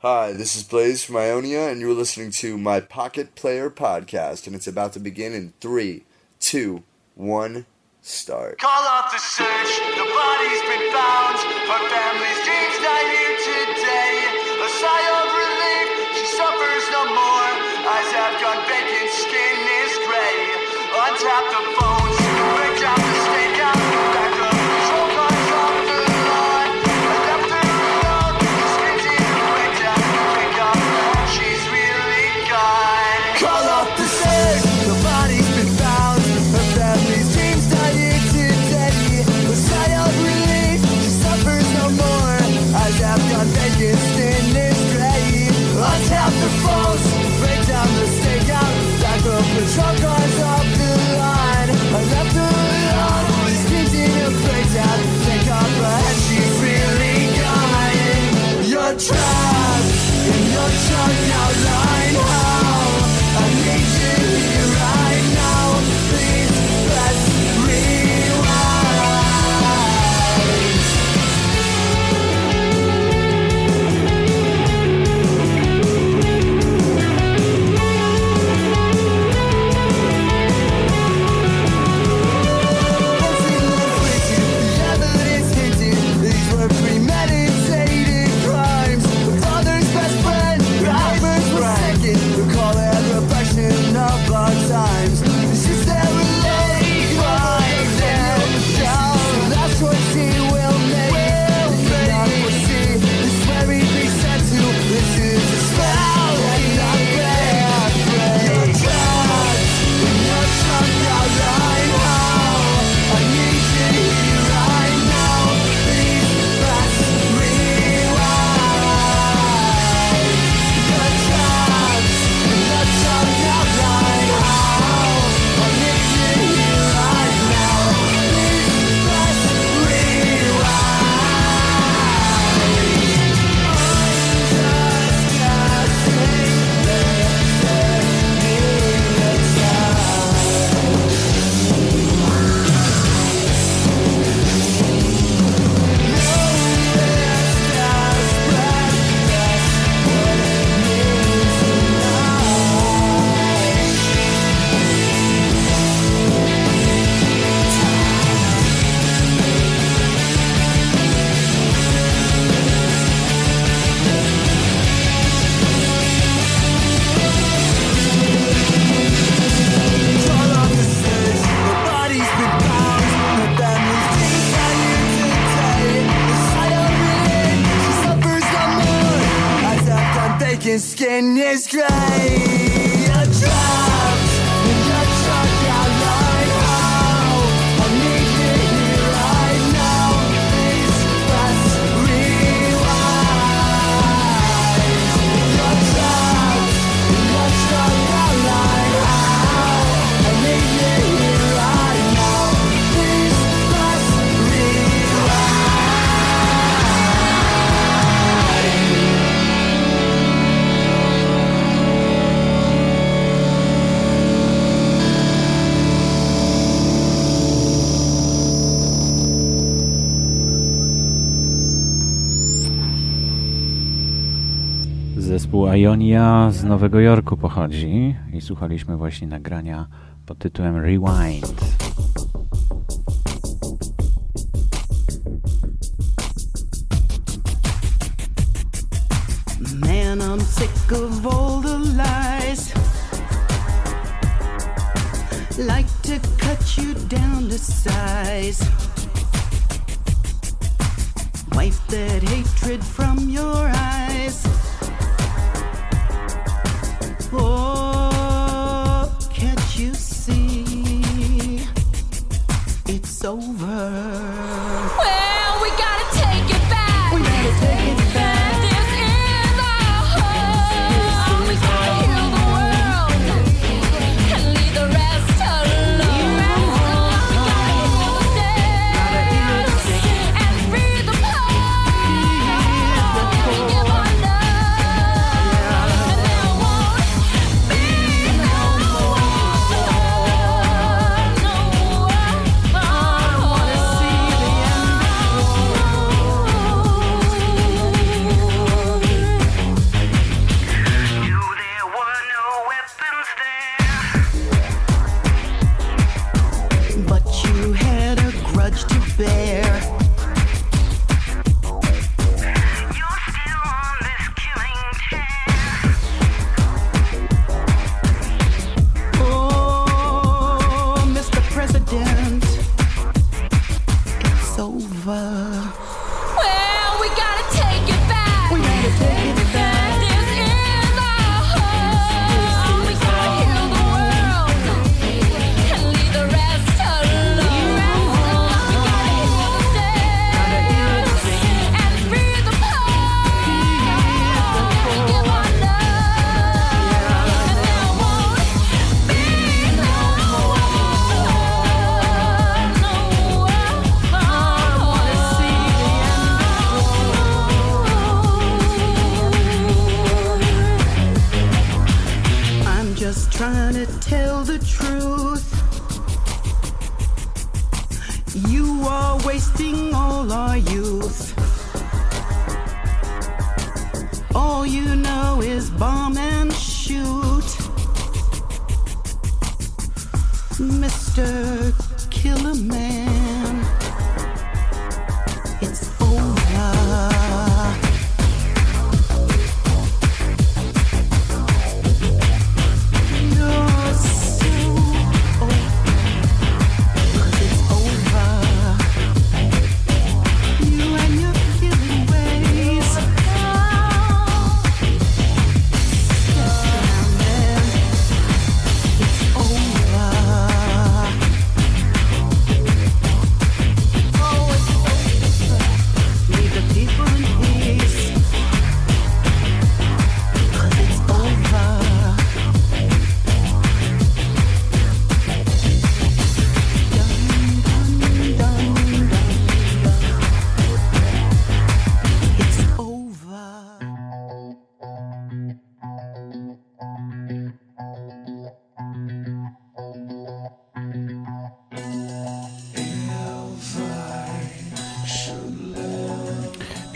Hi, this is Blaze from Ionia, and you're listening to my Pocket Player podcast, and it's about to begin in three, two, one, start. Call off the search, the body's been found, her family's dreams not here today. A sigh of relief, she suffers no more. Eyes have gone vacant, skin is gray. Untap the Ionia z Nowego Jorku pochodzi i słuchaliśmy właśnie nagrania pod tytułem Rewind.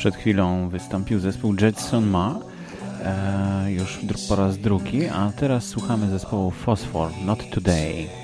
przed chwilą wystąpił zespół Jetson Ma, e, już po raz drugi, a teraz słuchamy zespołu Phosphor, Not Today.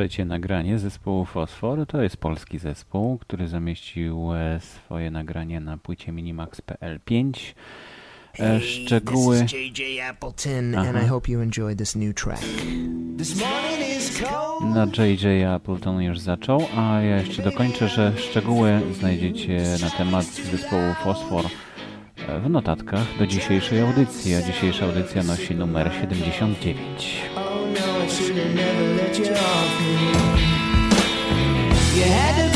trzecie nagranie zespołu Fosfor. To jest polski zespół, który zamieścił e, swoje nagranie na płycie minimax.pl5. E, hey, Szczegóły. This is JJ Appleton Aha. and I hope you this new track. This morning is cold. No, JJ Appleton już zaczął, a ja jeszcze dokończę, że szczegóły znajdziecie na temat zespołu Fosfor e, w notatkach do dzisiejszej audycji, a dzisiejsza audycja nosi numer 79. I should have never let you off me. You had to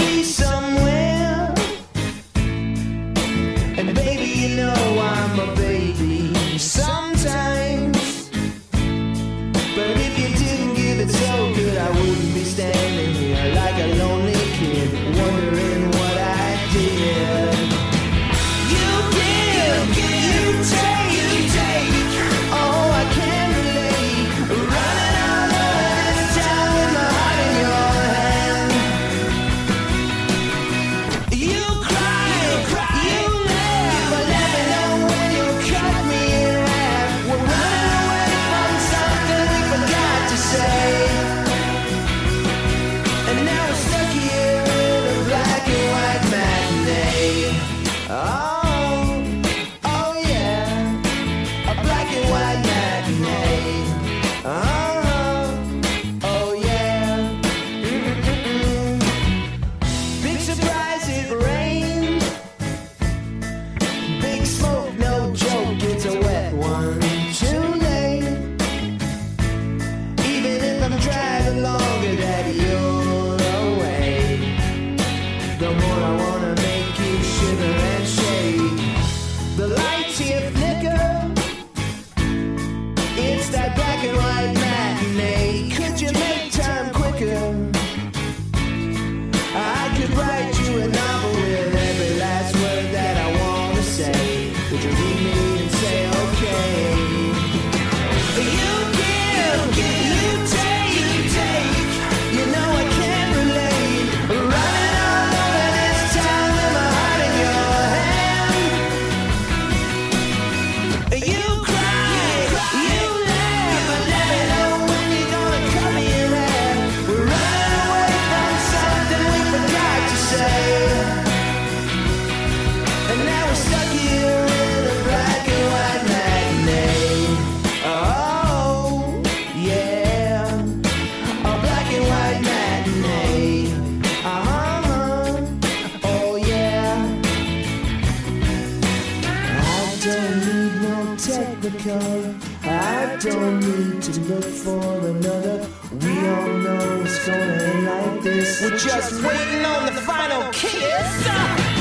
the color. I don't need to look for another. We all know it's gonna end like this. We're just waiting on the final kiss.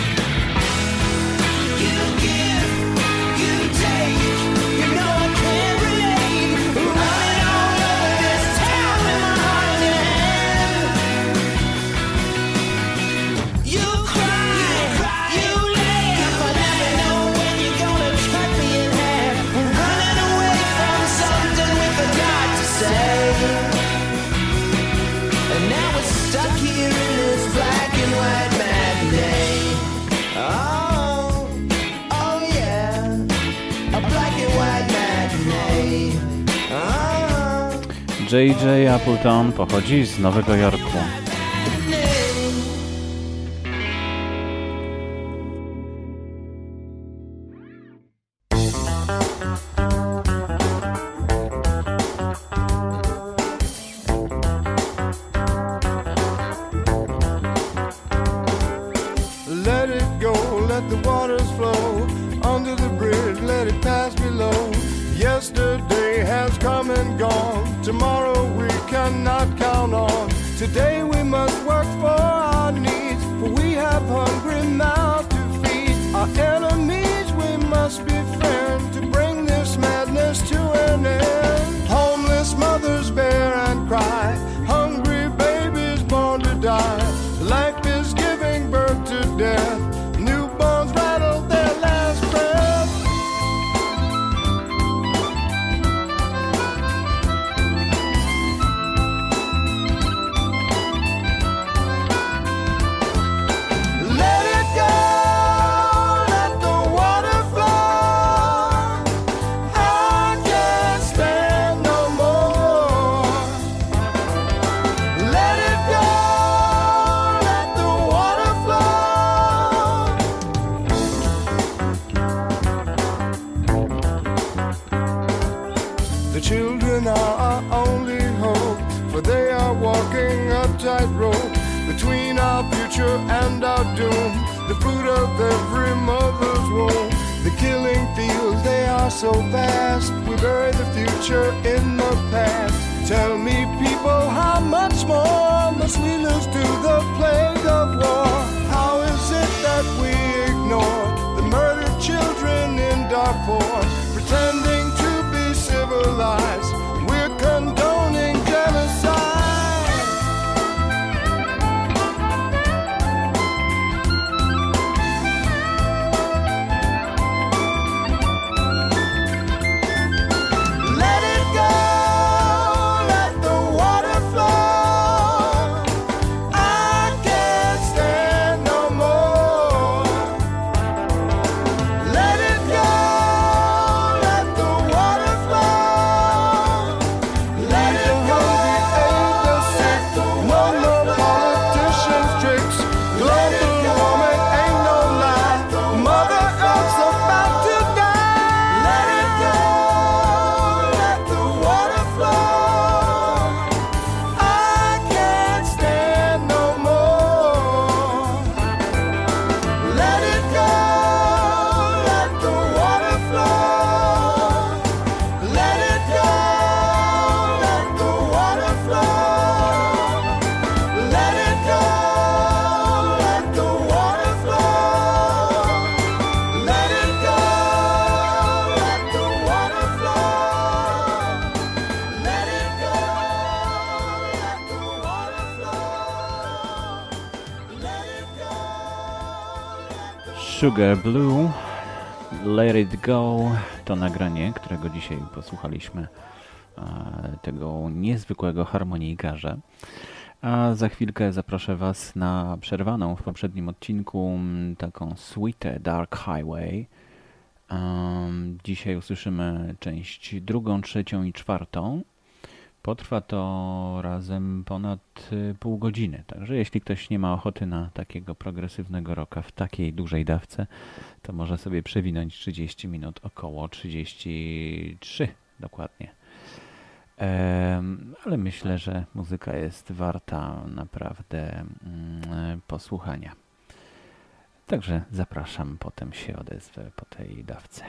J.J. Appleton pochodzi z Nowego Jorku. Of every mother's womb. The killing fields, they are so vast. We bury the future in the past. Tell me, people, how much more must we lose to the plague of war? How is it that we ignore the murdered children in Darfur, pretending to be civilized? Sugar Blue, Let It Go to nagranie, którego dzisiaj posłuchaliśmy, e, tego niezwykłego harmonijkarza. A za chwilkę zaproszę Was na przerwaną w poprzednim odcinku mm, taką suite Dark Highway. Dzisiaj usłyszymy część drugą, trzecią i czwartą. Potrwa to razem ponad y, pół godziny, także jeśli ktoś nie ma ochoty na takiego progresywnego rocka w takiej dużej dawce, to może sobie przewinąć 30 minut, około 33 dokładnie. Ale myślę, że muzyka jest warta naprawdę mm, posłuchania. Także zapraszam, potem się odezwę po tej dawce.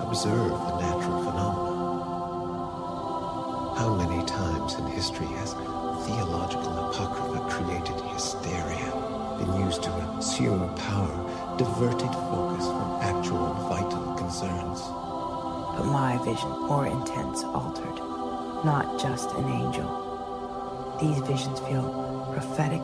observe the natural phenomena. How many times in history has theological apocrypha created hysteria, been used to assume power, diverted focus from actual vital concerns? But my vision or intents altered, not just an angel. These visions feel prophetic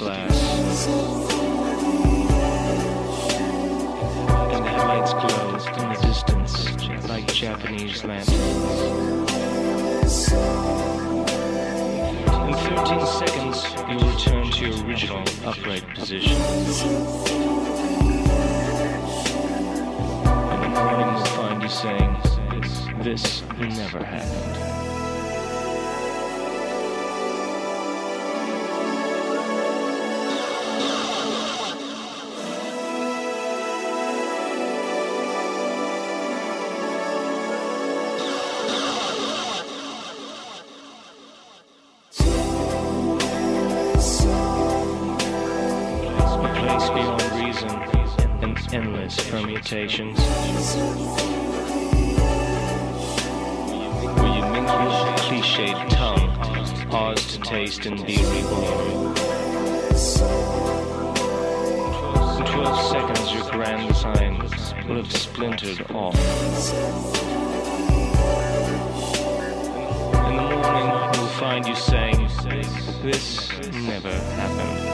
glass, and the headlights glow in the distance like Japanese lanterns. In 13 seconds, you'll return to your original upright position. And the morning will find you saying, This never happened. Taste and be reborn. In 12 seconds, your grand design will have splintered off. In the morning, you'll find you saying, This never happened.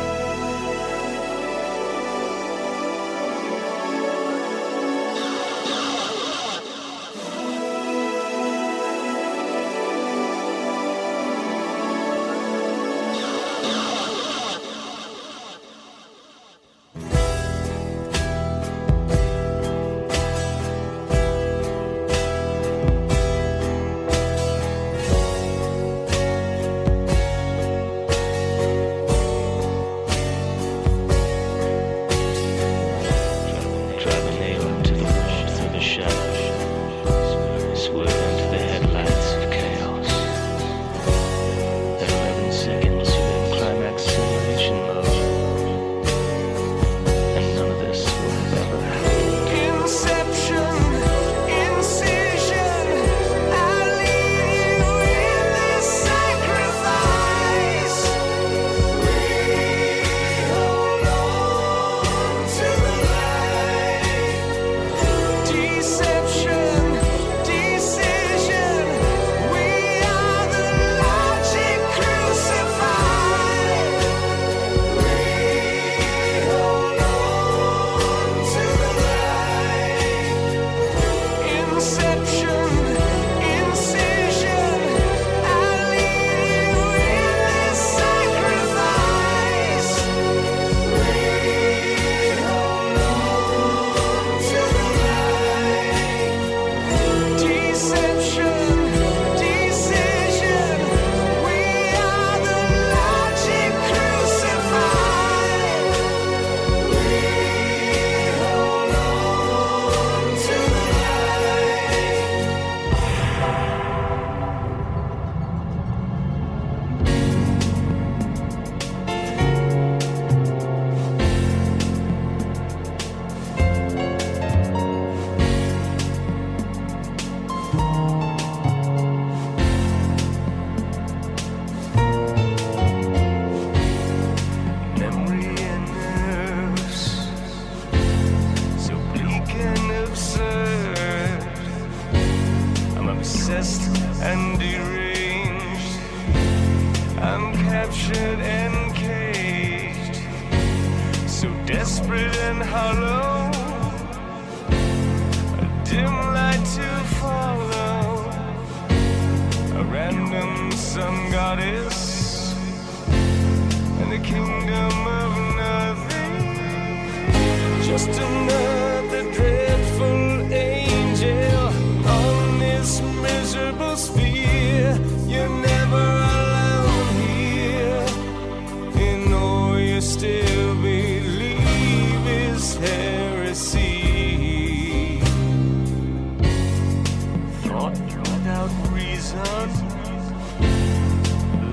not without reason,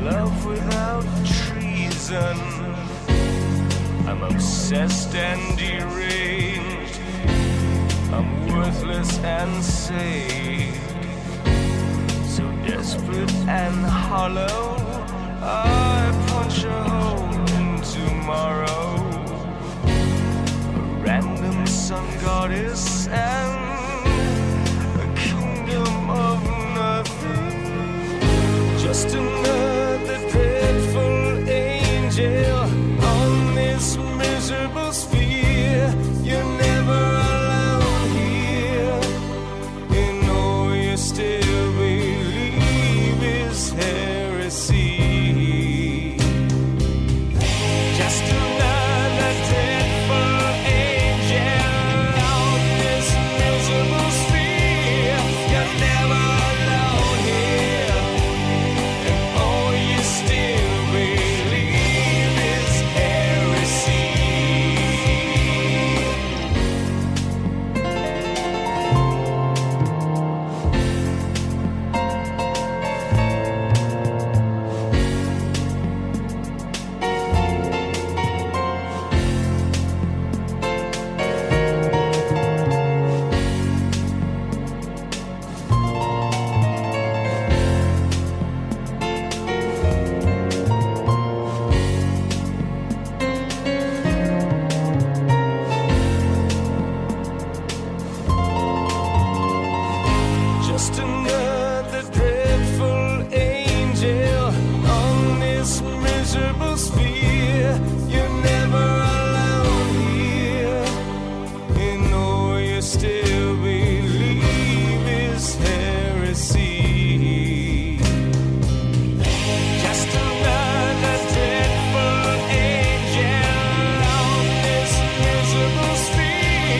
love without treason. I'm obsessed and deranged, I'm worthless and saved, so desperate and hollow. I punch a hole in tomorrow. A random sun goddess and just enough.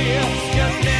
tears just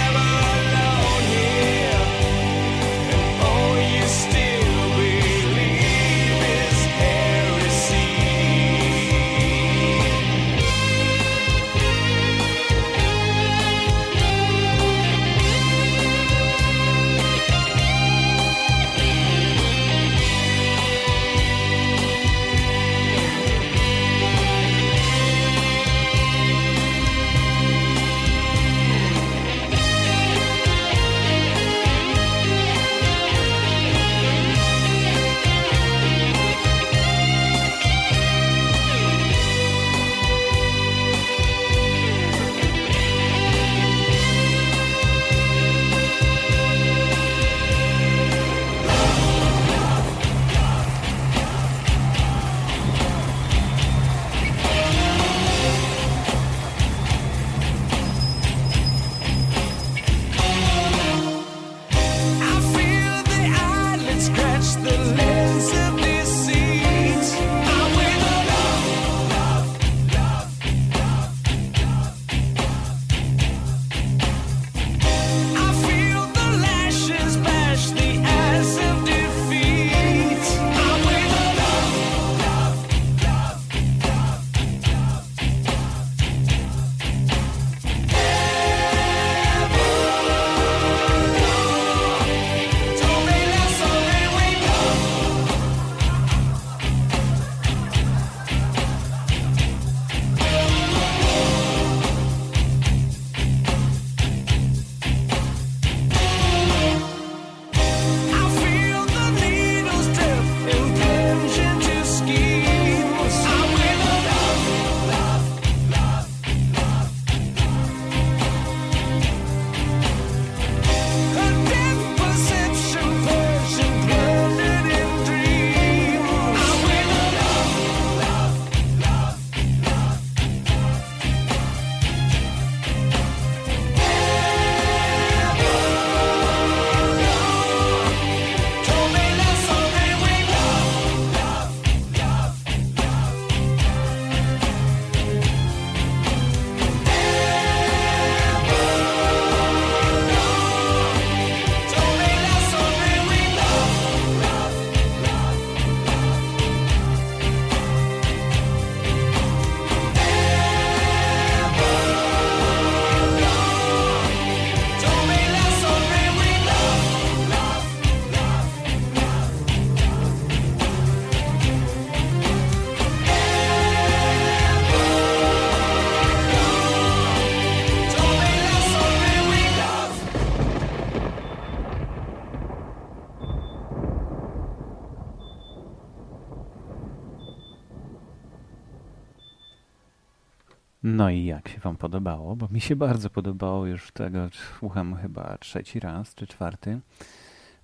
No i jak się Wam podobało? Bo mi się bardzo podobało, już tego słucham chyba trzeci raz czy czwarty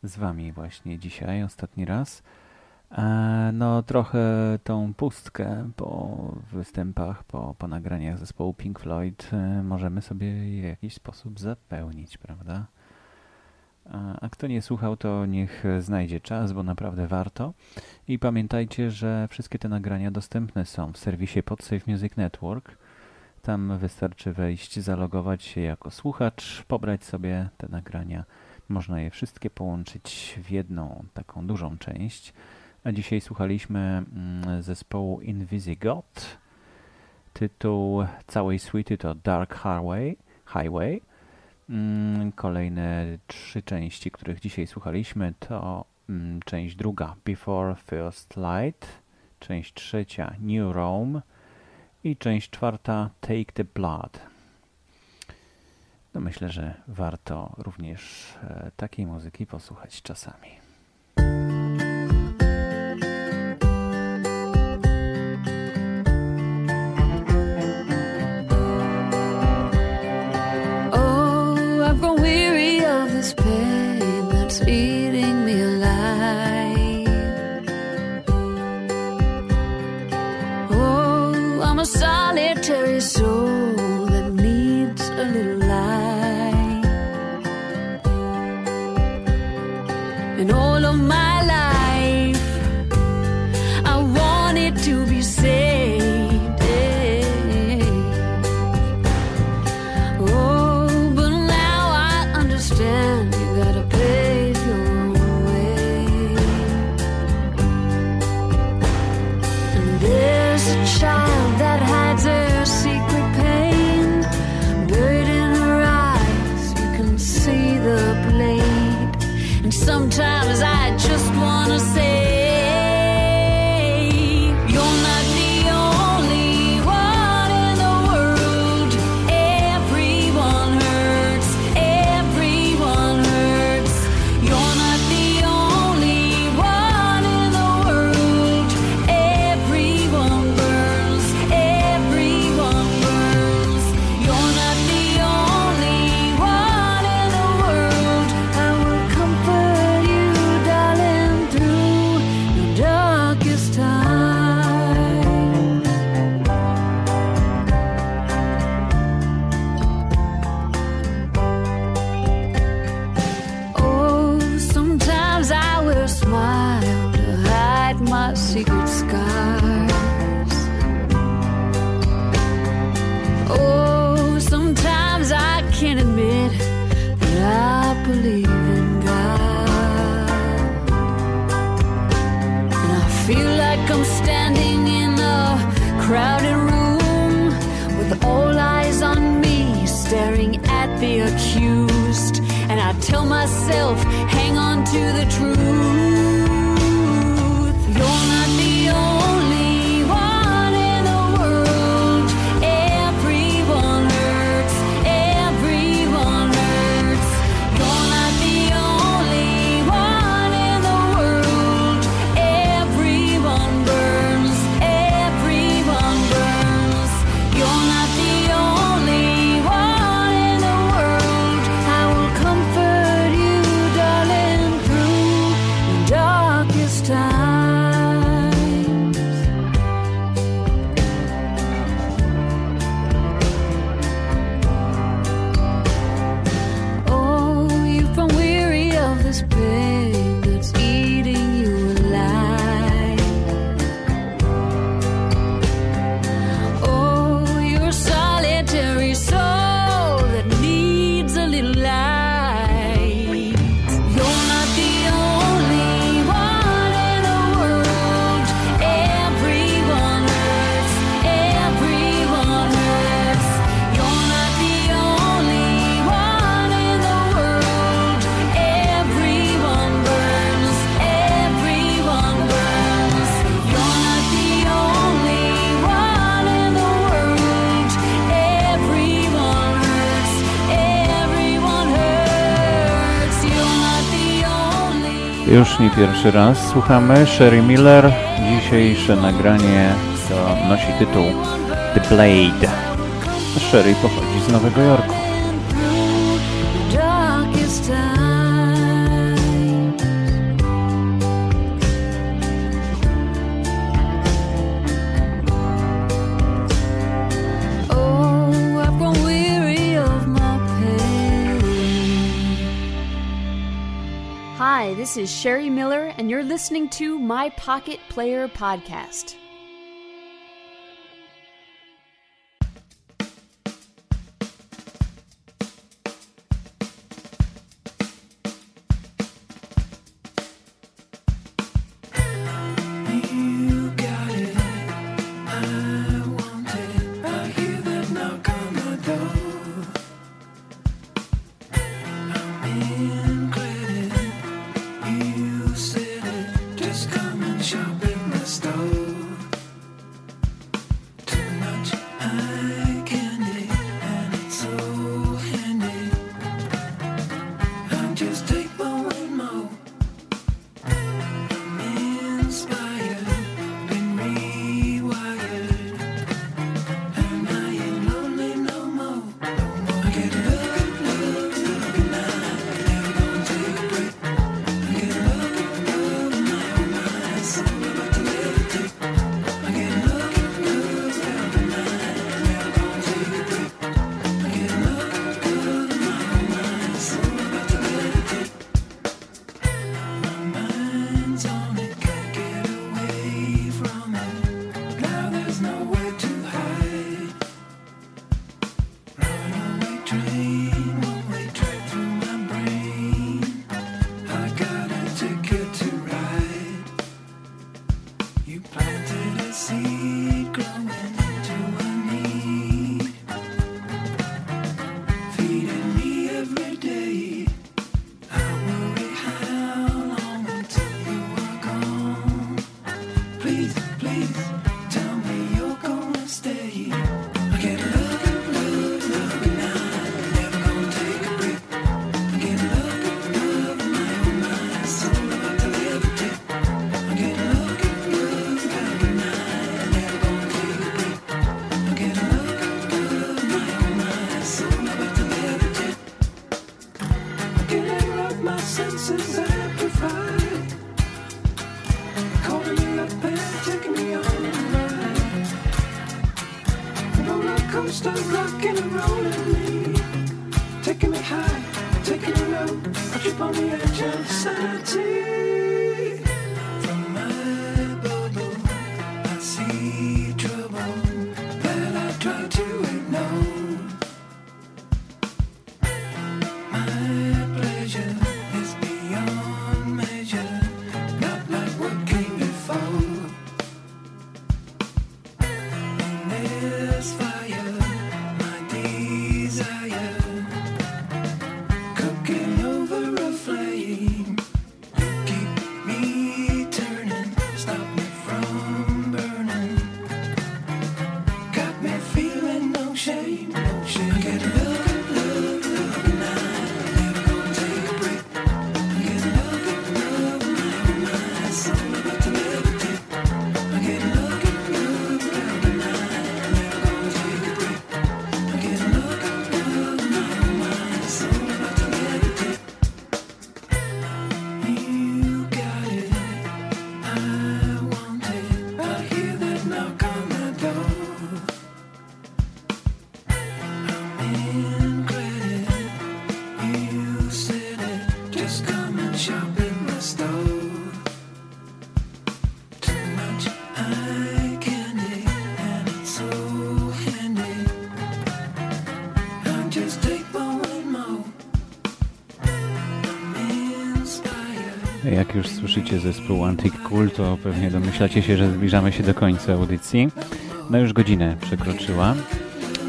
z Wami właśnie dzisiaj, ostatni raz. E, No, trochę tą pustkę po występach, po, po nagraniach zespołu Pink Floyd e, możemy sobie w jakiś sposób zapełnić, prawda? A a kto nie słuchał, to niech znajdzie czas, bo naprawdę warto. I pamiętajcie, że wszystkie te nagrania dostępne są w serwisie Podsafe Music Network. Tam wystarczy wejść, zalogować się jako słuchacz, pobrać sobie te nagrania. Można je wszystkie połączyć w jedną taką dużą część. A dzisiaj słuchaliśmy mm, zespołu Invisigot. Tytuł całej suity to Dark Highway. Highway. Mm, Kolejne trzy części, których dzisiaj słuchaliśmy, to mm, część druga Before First Light, część trzecia New Rome i część czwarta Take the Blood. No myślę, że warto również e, takiej muzyki posłuchać czasami. Pierwszy raz słuchamy Sherry Miller. Dzisiejsze nagranie to nosi tytuł The Blade. Sherry pochodzi z Nowego Jorku. is Sherry Miller, and you're listening to My Pocket Player Podcast. wanna start rocking and rolling me, taking me high, taking me low, a trip on the edge of sanity. zespół Antique Cool, to pewnie domyślacie się, że zbliżamy się do końca audycji. No już godzinę przekroczyła.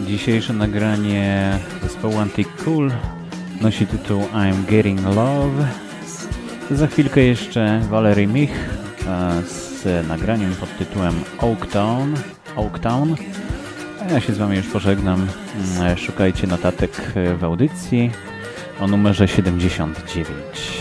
Dzisiejsze nagranie zespołu Antique Cool nosi tytuł I'm Getting Love. Za chwilkę jeszcze Valerie Mich z nagraniem pod tytułem Oaktown. Oaktown. A ja się z Wami już pożegnam. Mm, szukajcie notatek w audycji o numerze 79.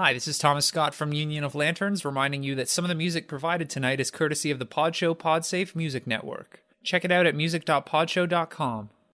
Hi, this is Thomas Scott from Union of Lanterns, reminding you that some of the music provided tonight is courtesy of the Podshow Podsafe Music Network. Check it out at music.podshow.com.